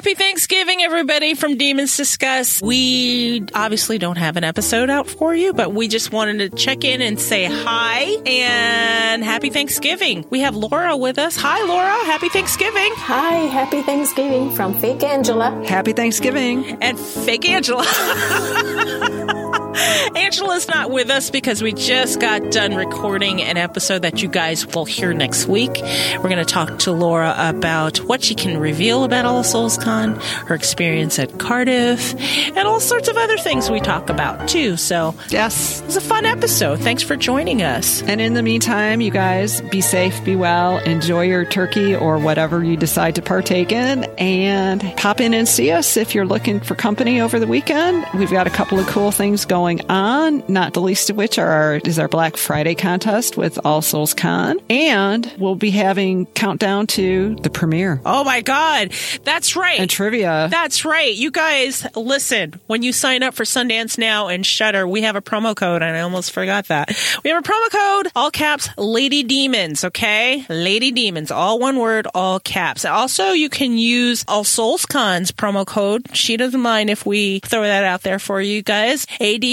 Happy Thanksgiving, everybody from Demons Discuss. We obviously don't have an episode out for you, but we just wanted to check in and say hi and happy Thanksgiving. We have Laura with us. Hi, Laura. Happy Thanksgiving. Hi, happy Thanksgiving from Fake Angela. Happy Thanksgiving. And Fake Angela. Angela's not with us because we just got done recording an episode that you guys will hear next week. We're going to talk to Laura about what she can reveal about All Souls Con, her experience at Cardiff, and all sorts of other things we talk about too. So, Yes. it was a fun episode. Thanks for joining us. And in the meantime, you guys be safe, be well, enjoy your turkey or whatever you decide to partake in, and pop in and see us if you're looking for company over the weekend. We've got a couple of cool things going on, not the least of which are our, is our Black Friday contest with All Souls Con. And we'll be having countdown to the premiere Oh my God. That's right. and trivia. That's right. You guys, listen, when you sign up for Sundance Now and Shudder, we have a promo code, and I almost forgot that. We have a promo code, all caps, Lady Demons, okay? Lady Demons, all one word, all caps. Also, you can use All Souls Con's promo code. She doesn't mind if we throw that out there for you guys.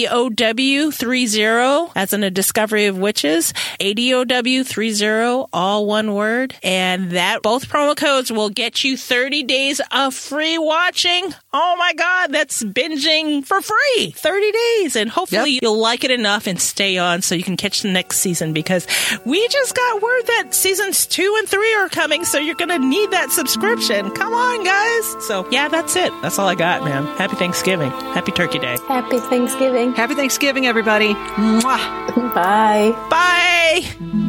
ADOW30, as in a discovery of witches. ADOW30, all one word. And that, both promo codes will get you 30 days of free watching. Oh my God, that's binging for free. 30 days. And hopefully Yep. you'll like it enough and stay on so you can catch the next season because we just got word that seasons two and three are coming. So you're going to need that subscription. Come on, guys. So yeah, that's it. That's all I got, man. Happy Thanksgiving. Happy Turkey Day. Happy Thanksgiving. Happy Thanksgiving, everybody. Mwah. Bye. Bye.